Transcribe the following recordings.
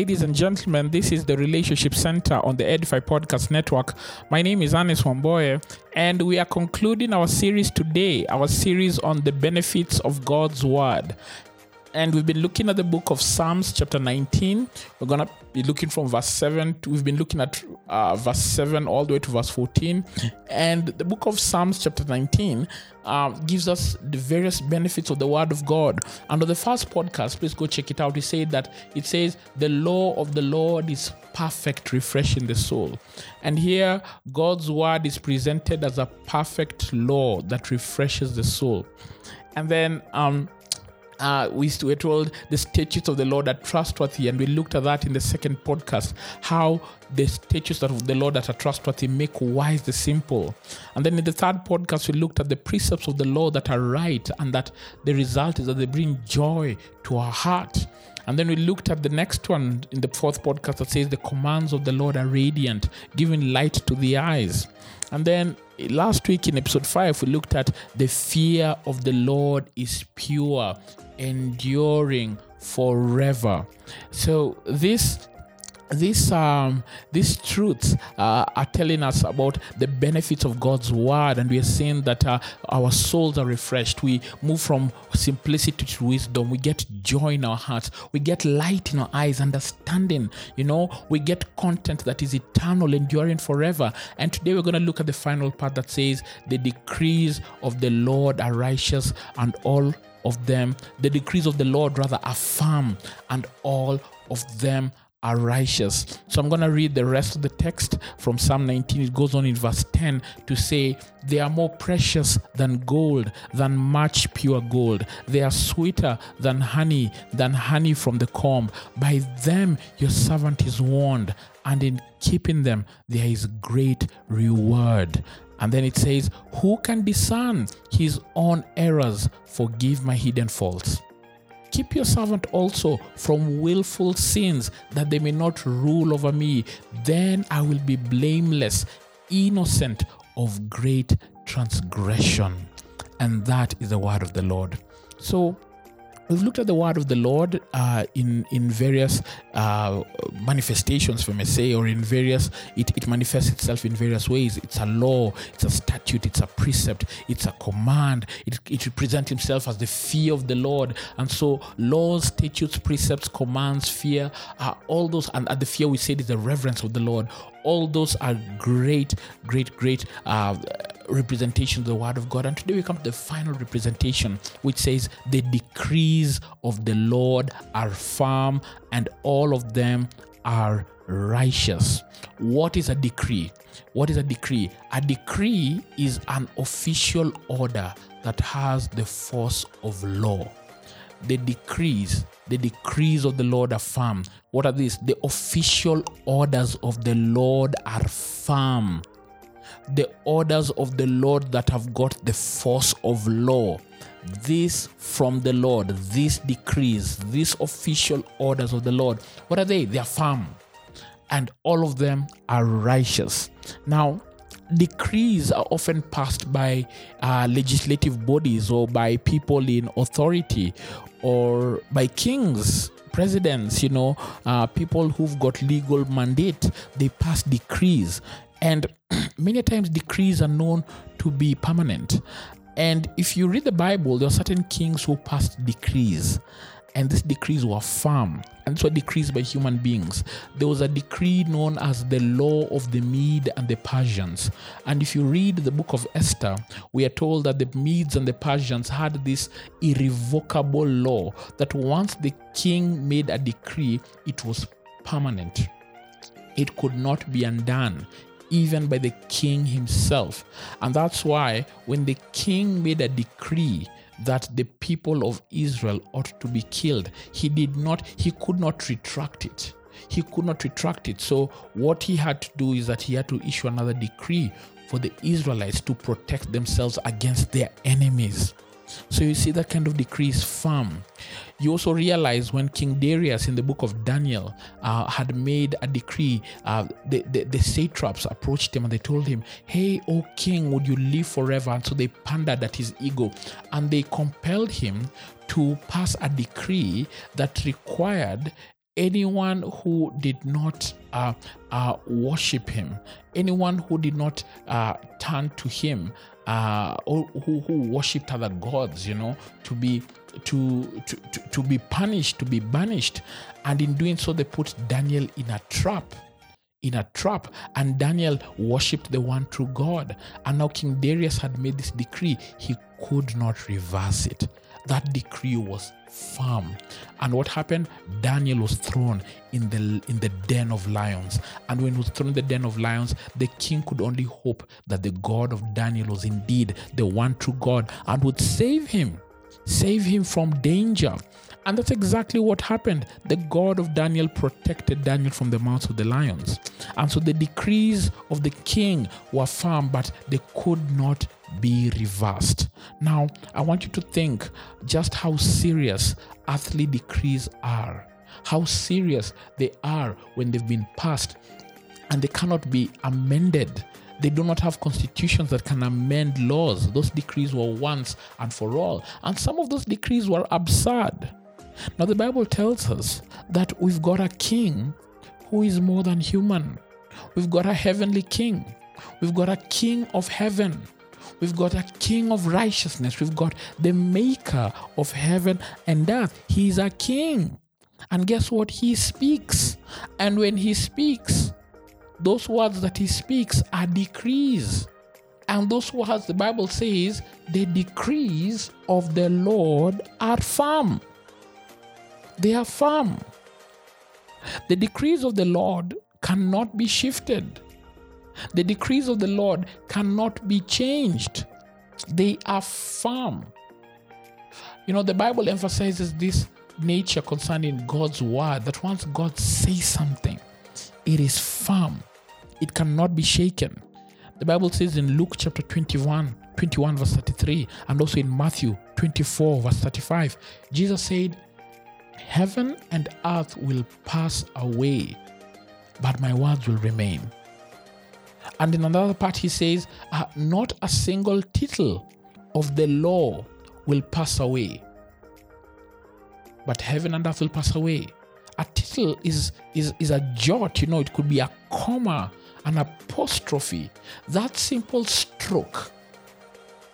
Ladies and gentlemen, this is the Relationship Center on the Edify Podcast Network. My name is Ernest Wamboye, and we are concluding our series today, our series on the benefits of God's Word. And we've been looking at the book of Psalms, chapter 19. We're going to be looking from verse 7. To, we've been looking at uh, verse 7 all the way to verse 14. And the book of Psalms, chapter 19, uh, gives us the various benefits of the Word of God. Under the first podcast, please go check it out. We said that it says, The law of the Lord is perfect, refreshing the soul. And here, God's Word is presented as a perfect law that refreshes the soul. And then, um, uh, we were told the statutes of the Lord are trustworthy, and we looked at that in the second podcast. How the statutes of the Lord that are trustworthy make wise the simple. And then in the third podcast, we looked at the precepts of the Lord that are right, and that the result is that they bring joy to our heart. And then we looked at the next one in the fourth podcast that says the commands of the Lord are radiant, giving light to the eyes. And then last week in episode 5, we looked at the fear of the Lord is pure, enduring forever. So this these um these truths uh, are telling us about the benefits of God's word, and we are seeing that uh, our souls are refreshed. We move from simplicity to wisdom. We get joy in our hearts. We get light in our eyes, understanding. You know, we get content that is eternal, enduring forever. And today we're going to look at the final part that says, "The decrees of the Lord are righteous, and all of them, the decrees of the Lord rather are firm, and all of them are righteous. So I'm going to read the rest of the text from Psalm 19. It goes on in verse 10 to say, They are more precious than gold, than much pure gold. They are sweeter than honey, than honey from the comb. By them your servant is warned, and in keeping them there is great reward. And then it says, Who can discern his own errors? Forgive my hidden faults. Keep your servant also from willful sins, that they may not rule over me. Then I will be blameless, innocent of great transgression. And that is the word of the Lord. So, We've looked at the word of the Lord uh, in in various uh, manifestations, if I may say, or in various. It, it manifests itself in various ways. It's a law, it's a statute, it's a precept, it's a command. It it represents himself as the fear of the Lord, and so laws, statutes, precepts, commands, fear, are all those. And at the fear we said is the reverence of the Lord. All those are great, great, great. Uh, of the word of God. And today we come to the final representation, which says, The decrees of the Lord are firm, and all of them are righteous. What is a decree? What is a decree? A decree is an official order that has the force of law. The decrees, the decrees of the Lord are firm. What are these? The official orders of the Lord are firm the orders of the Lord that have got the force of law. This from the Lord, these decrees, these official orders of the Lord, what are they? They are firm. And all of them are righteous. Now, decrees are often passed by uh, legislative bodies or by people in authority or by kings presidents you know uh, people who've got legal mandate they pass decrees and many times decrees are known to be permanent. And if you read the Bible, there are certain kings who passed decrees, and these decrees were firm, and these were decrees by human beings. There was a decree known as the law of the Mede and the Persians. And if you read the book of Esther, we are told that the Medes and the Persians had this irrevocable law that once the king made a decree, it was permanent. It could not be undone even by the king himself. And that's why when the king made a decree that the people of Israel ought to be killed, he did not, he could not retract it. He could not retract it. So, what he had to do is that he had to issue another decree for the Israelites to protect themselves against their enemies. So you see that kind of decree is firm. You also realize when King Darius in the book of Daniel uh, had made a decree, uh, the, the, the, satraps approached him and they told him, Hey, O king, would you live forever? And so they pandered at his ego and they compelled him to pass a decree that required anyone who did not uh, uh, worship him, anyone who did not uh, turn to him, uh, or who, who worshipped other gods, you know, to be to, to, to, to be punished, to be banished. And in doing so, they put Daniel in a trap in a trap, and Daniel worshipped the one true God. And now King Darius had made this decree, he could not reverse it. That decree was firm. And what happened? Daniel was thrown in the in the den of lions. And when he was thrown in the den of lions, the king could only hope that the God of Daniel was indeed the one true God and would save him, save him from danger. And that's exactly what happened. The God of Daniel protected Daniel from the mouths of the lions. And so the decrees of the king were firm, but they could not be reversed. Now, I want you to think just how serious earthly decrees are, how serious they are when they've been passed and they cannot be amended. They do not have constitutions that can amend laws. Those decrees were once and for all. And some of those decrees were absurd. Now, the Bible tells us that we've got a king who is more than human. We've got a heavenly king. We've got a king of heaven. We've got a king of righteousness. We've got the maker of heaven and earth. He's a king. And guess what? He speaks. And when he speaks, those words that he speaks are decrees. And those words, the Bible says, the decrees of the Lord are firm. They are firm. The decrees of the Lord cannot be shifted. The decrees of the Lord cannot be changed. They are firm. You know, the Bible emphasizes this nature concerning God's word that once God says something, it is firm, it cannot be shaken. The Bible says in Luke chapter 21, 21 verse 33, and also in Matthew 24 verse 35, Jesus said, Heaven and earth will pass away, but my words will remain. And in another part, he says, uh, Not a single tittle of the law will pass away, but heaven and earth will pass away. A tittle is, is, is a jot, you know, it could be a comma, an apostrophe. That simple stroke,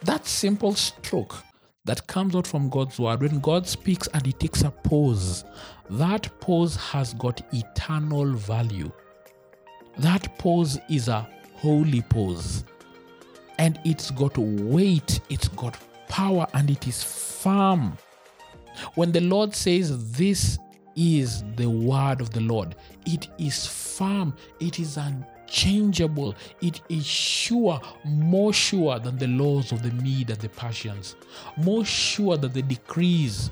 that simple stroke that comes out from God's word, when God speaks and He takes a pause, that pause has got eternal value. That pause is a holy pause. And it's got weight, it's got power, and it is firm. When the Lord says, This is the word of the Lord, it is firm, it is unchanging changeable. It is sure, more sure than the laws of the Mede and the Persians, more sure than the decrees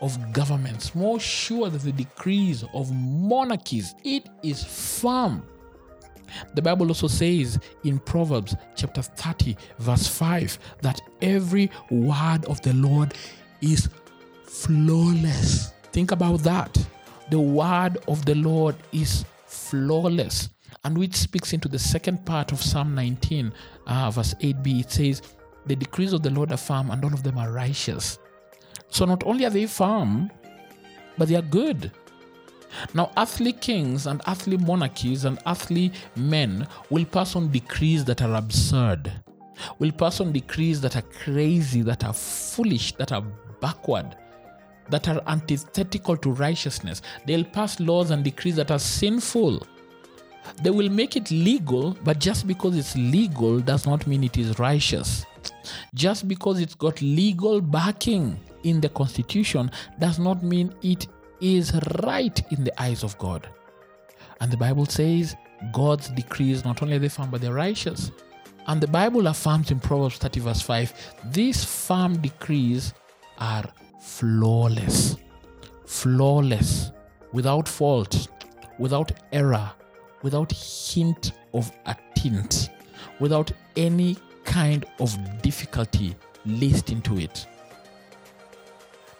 of governments, more sure than the decrees of monarchies. It is firm. The Bible also says in Proverbs chapter 30, verse 5, that every word of the Lord is flawless. Think about that. The word of the Lord is flawless and which speaks into the second part of Psalm 19, uh, verse 8b. It says, The decrees of the Lord are firm, and all of them are righteous. So not only are they firm, but they are good. Now, earthly kings and earthly monarchies and earthly men will pass on decrees that are absurd, will pass on decrees that are crazy, that are foolish, that are backward, that are antithetical to righteousness. They'll pass laws and decrees that are sinful. They will make it legal, but just because it's legal does not mean it is righteous. Just because it's got legal backing in the Constitution does not mean it is right in the eyes of God. And the Bible says God's decrees not only are they firm, but they're righteous. And the Bible affirms in Proverbs 30, verse 5 these firm decrees are flawless, flawless, without fault, without error, without hint of a tint, without any kind of difficulty laced into it.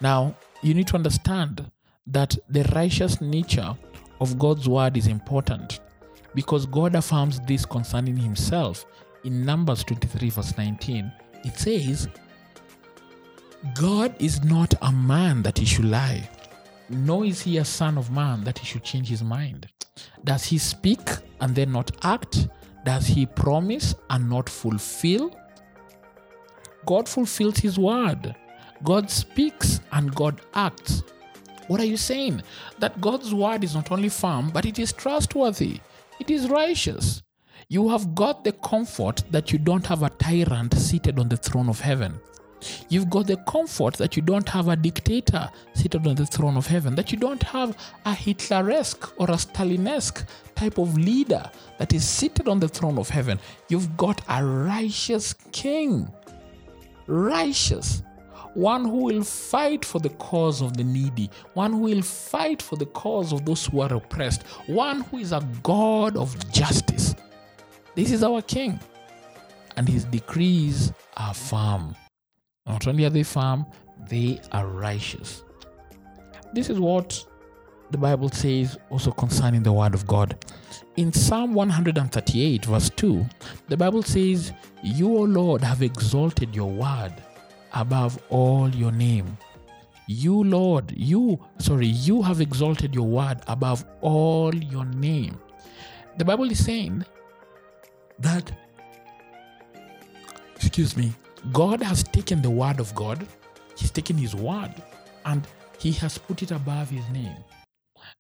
Now, you need to understand that the righteous nature of God's word is important because God affirms this concerning himself in Numbers 23, verse 19. It says, God is not a man that he should lie. nor is he a son of man that he should change his mind. Does he speak and then not act? Does he promise and not fulfill? God fulfills his word. God speaks and God acts. What are you saying? That God's word is not only firm, but it is trustworthy, it is righteous. You have got the comfort that you don't have a tyrant seated on the throne of heaven. You've got the comfort that you don't have a dictator seated on the throne of heaven, that you don't have a Hitleresque or a Stalinesque type of leader that is seated on the throne of heaven. You've got a righteous king. Righteous. One who will fight for the cause of the needy, one who will fight for the cause of those who are oppressed, one who is a God of justice. This is our king, and his decrees are firm. Not only are they firm, they are righteous. This is what the Bible says also concerning the Word of God. In Psalm 138, verse 2, the Bible says, You, O Lord, have exalted your Word above all your name. You, Lord, you, sorry, you have exalted your Word above all your name. The Bible is saying that, excuse me, God has taken the word of God, He's taken His word, and He has put it above His name.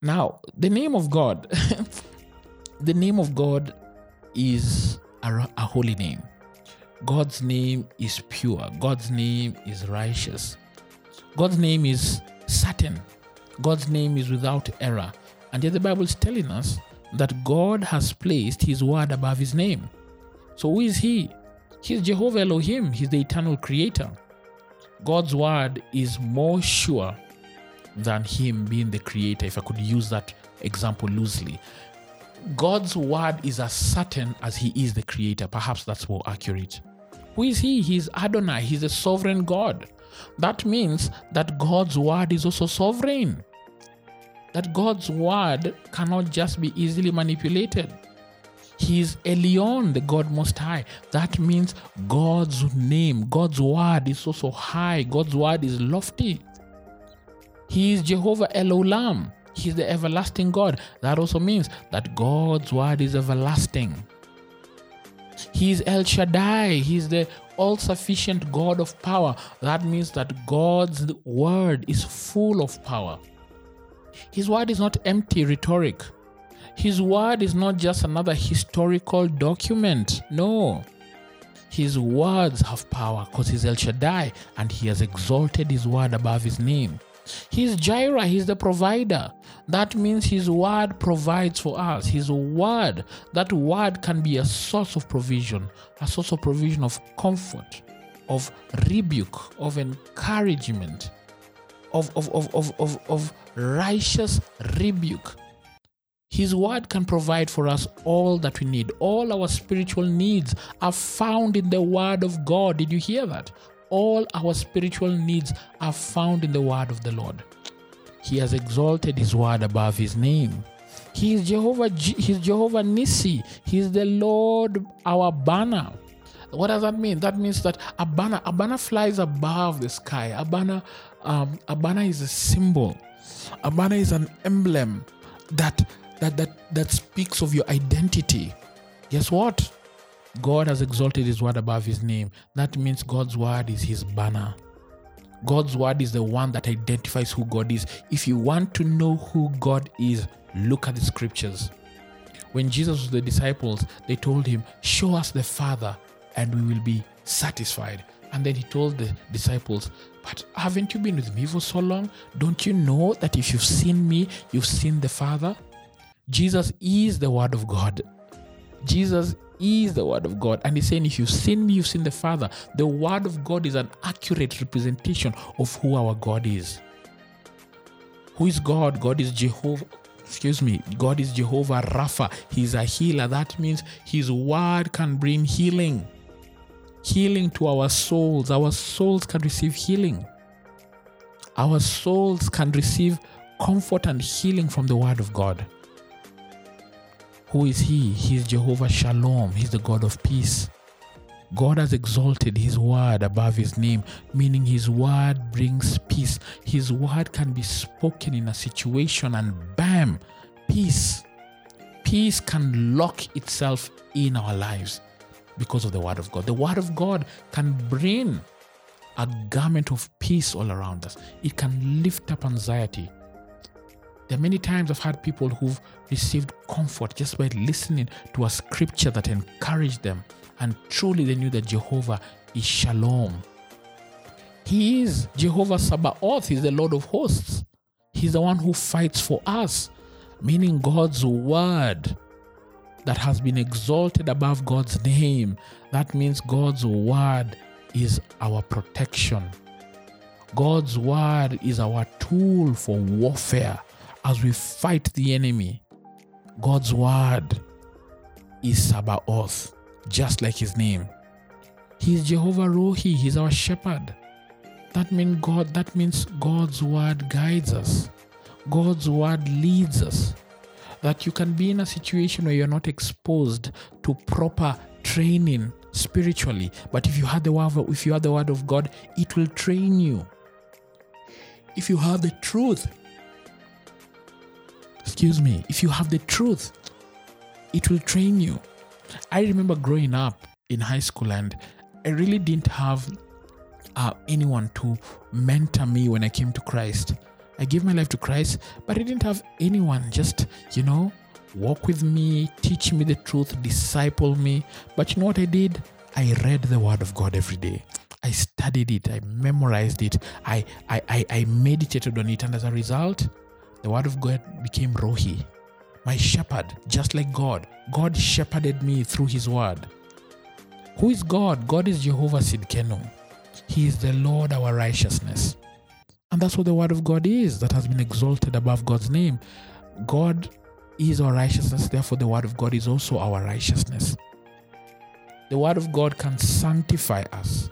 Now, the name of God, the name of God is a, a holy name. God's name is pure. God's name is righteous. God's name is certain. God's name is without error. And yet the Bible is telling us that God has placed His word above His name. So who is He? He's Jehovah Elohim, He's the eternal creator. God's word is more sure than Him being the creator, if I could use that example loosely. God's word is as certain as He is the creator. Perhaps that's more accurate. Who is He? He's Adonai, He's a sovereign God. That means that God's word is also sovereign. That God's word cannot just be easily manipulated. He is Elyon, the God Most High. That means God's name, God's word is also high. God's word is lofty. He is Jehovah Elohim. He is the everlasting God. That also means that God's word is everlasting. He is El Shaddai. He is the all sufficient God of power. That means that God's word is full of power. His word is not empty rhetoric. His word is not just another historical document. No. His words have power because he's El Shaddai and he has exalted his word above his name. He's Jireh, he's the provider. That means his word provides for us. His word, that word can be a source of provision, a source of provision of comfort, of rebuke, of encouragement, of, of, of, of, of, of righteous rebuke. His word can provide for us all that we need. All our spiritual needs are found in the word of God. Did you hear that? All our spiritual needs are found in the word of the Lord. He has exalted his word above his name. He is Jehovah, he's Jehovah Nissi. He's the Lord, our banner. What does that mean? That means that a banner, a banner flies above the sky. A banner, um, a banner is a symbol. A banner is an emblem that that that that speaks of your identity. Guess what? God has exalted his word above his name. That means God's word is his banner. God's word is the one that identifies who God is. If you want to know who God is, look at the scriptures. When Jesus was the disciples, they told him, Show us the Father, and we will be satisfied. And then he told the disciples, But haven't you been with me for so long? Don't you know that if you've seen me, you've seen the Father? Jesus is the Word of God. Jesus is the Word of God. And He's saying, if you've seen me, you've seen the Father. The Word of God is an accurate representation of who our God is. Who is God? God is Jehovah. Excuse me. God is Jehovah Rapha. He's a healer. That means His Word can bring healing. Healing to our souls. Our souls can receive healing. Our souls can receive comfort and healing from the Word of God. Who is He? He is Jehovah Shalom. He's the God of peace. God has exalted his word above his name, meaning his word brings peace. His word can be spoken in a situation and bam, peace. Peace can lock itself in our lives because of the word of God. The word of God can bring a garment of peace all around us, it can lift up anxiety. There are many times I've had people who've received comfort just by listening to a scripture that encouraged them and truly they knew that Jehovah is Shalom. He is Jehovah Sabaoth, He's the Lord of hosts. He's the one who fights for us, meaning God's word that has been exalted above God's name. That means God's word is our protection. God's word is our tool for warfare as we fight the enemy. God's word is Sabaoth just like his name. He's Jehovah Rohi, he's our shepherd. That means God that means God's word guides us. God's word leads us. That you can be in a situation where you're not exposed to proper training spiritually, but if you have the word if you have the word of God, it will train you. If you have the truth, excuse me, if you have the truth, it will train you. I remember growing up in high school and I really didn't have uh, anyone to mentor me when I came to Christ. I gave my life to Christ, but I didn't have anyone just, you know, walk with me, teach me the truth, disciple me. But you know what I did? I read the Word of God every day. I studied it, I memorized it, I, I, I, I meditated on it, and as a result, the Word of God became Rohi my shepherd, just like God. God shepherded me through his word. Who is God? God is Jehovah Sidkenu. He is the Lord our righteousness. And that's what the word of God is that has been exalted above God's name. God is our righteousness, therefore, the word of God is also our righteousness. The word of God can sanctify us.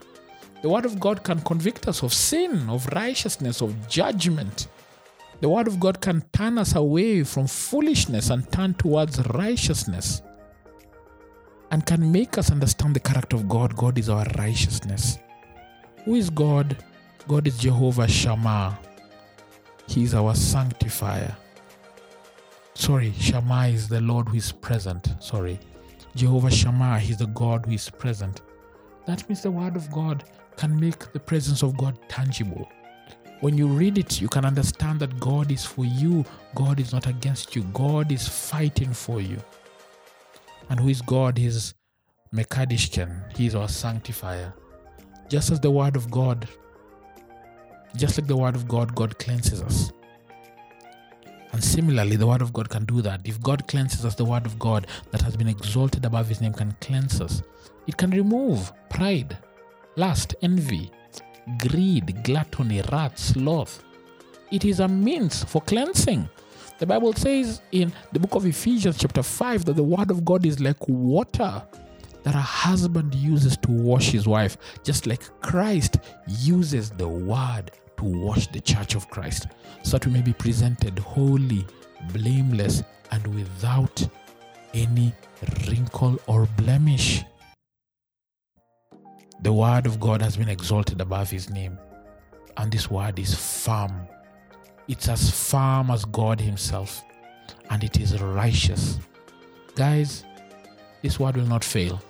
The word of God can convict us of sin, of righteousness, of judgment. The Word of God can turn us away from foolishness and turn towards righteousness and can make us understand the character of God. God is our righteousness. Who is God? God is Jehovah Shammah. He is our sanctifier. Sorry, Shammah is the Lord who is present. Sorry. Jehovah Shammah, He's the God who is present. That means the Word of God can make the presence of God tangible. When you read it, you can understand that God is for you, God is not against you, God is fighting for you. And who is God? He's Mekadishken, He is our sanctifier. Just as the Word of God, just like the Word of God, God cleanses us. And similarly, the Word of God can do that. If God cleanses us, the Word of God that has been exalted above His name can cleanse us. It can remove pride, lust, envy, greed, gluttony, wrath, sloth. It is a means for cleansing. The Bible says in the book of Ephesians, chapter 5, that the word of God is like water that a husband uses to wash his wife, just like Christ uses the word to wash the church of Christ, so that we may be presented holy, blameless, and without any wrinkle or blemish. The word of God has been exalted above his name, and this word is firm. It's as firm as God himself, and it is righteous. Guys, this word will not fail.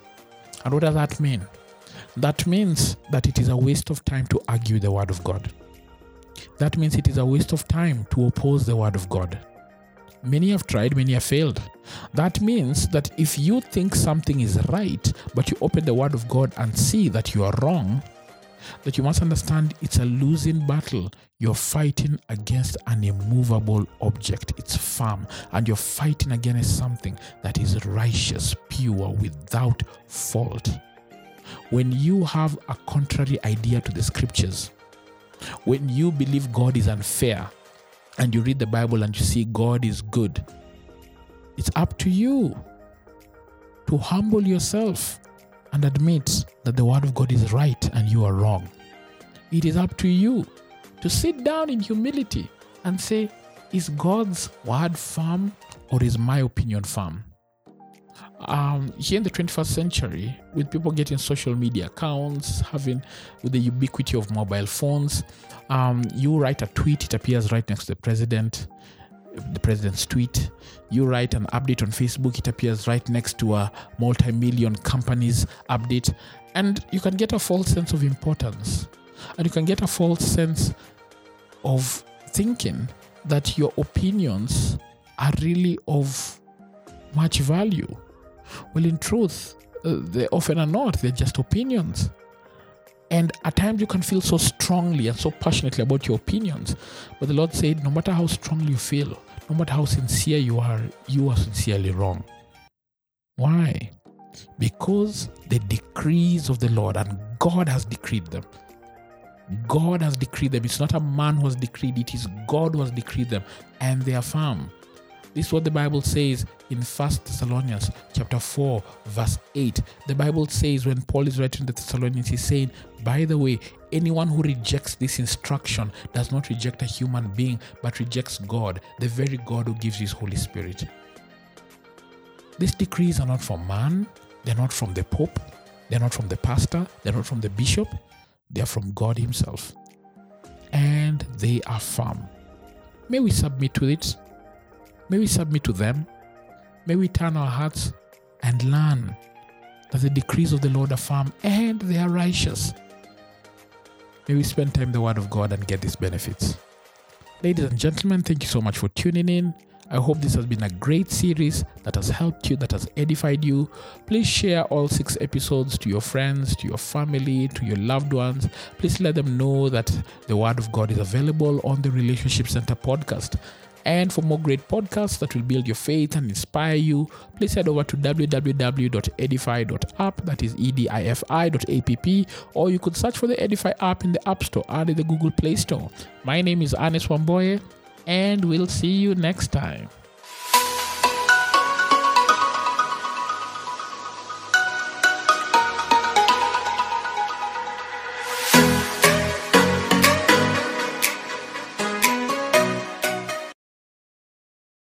And what does that mean? That means that it is a waste of time to argue the word of God. That means it is a waste of time to oppose the word of God. Many have tried, many have failed. That means that if you think something is right, but you open the Word of God and see that you are wrong, that you must understand it's a losing battle. You're fighting against an immovable object, it's firm, and you're fighting against something that is righteous, pure, without fault. When you have a contrary idea to the scriptures, when you believe God is unfair, and you read the Bible and you see God is good, it's up to you to humble yourself and admit that the Word of God is right and you are wrong. It is up to you to sit down in humility and say, Is God's Word firm or is my opinion firm? Um, here in the 21st century, with people getting social media accounts, having with the ubiquity of mobile phones, um, you write a tweet, it appears right next to the president, the president's tweet. You write an update on Facebook, it appears right next to a multi million company's update, and you can get a false sense of importance. And you can get a false sense of thinking that your opinions are really of much value. Well, in truth, uh, they often are not, they're just opinions. And at times you can feel so strongly and so passionately about your opinions. But the Lord said, no matter how strongly you feel, no matter how sincere you are, you are sincerely wrong. Why? Because the decrees of the Lord, and God has decreed them. God has decreed them. It's not a man who has decreed it, it, is God who has decreed them, and they are firm. This is what the Bible says in First Thessalonians chapter 4, verse 8. The Bible says when Paul is writing the Thessalonians, he's saying, By the way, anyone who rejects this instruction does not reject a human being, but rejects God, the very God who gives his Holy Spirit. These decrees are not from man, they're not from the Pope, they're not from the pastor, they're not from the bishop, they're from God Himself. And they are firm. May we submit to it May we submit to them. May we turn our hearts and learn that the decrees of the Lord are firm and they are righteous. May we spend time in the Word of God and get these benefits. Ladies and gentlemen, thank you so much for tuning in. I hope this has been a great series that has helped you, that has edified you. Please share all six episodes to your friends, to your family, to your loved ones. Please let them know that the Word of God is available on the Relationship Center podcast. And for more great podcasts that will build your faith and inspire you, please head over to www.edifi.app, that is edifi.app, or you could search for the Edify app in the App Store or in the Google Play Store. My name is Ernest Wamboye, and we'll see you next time.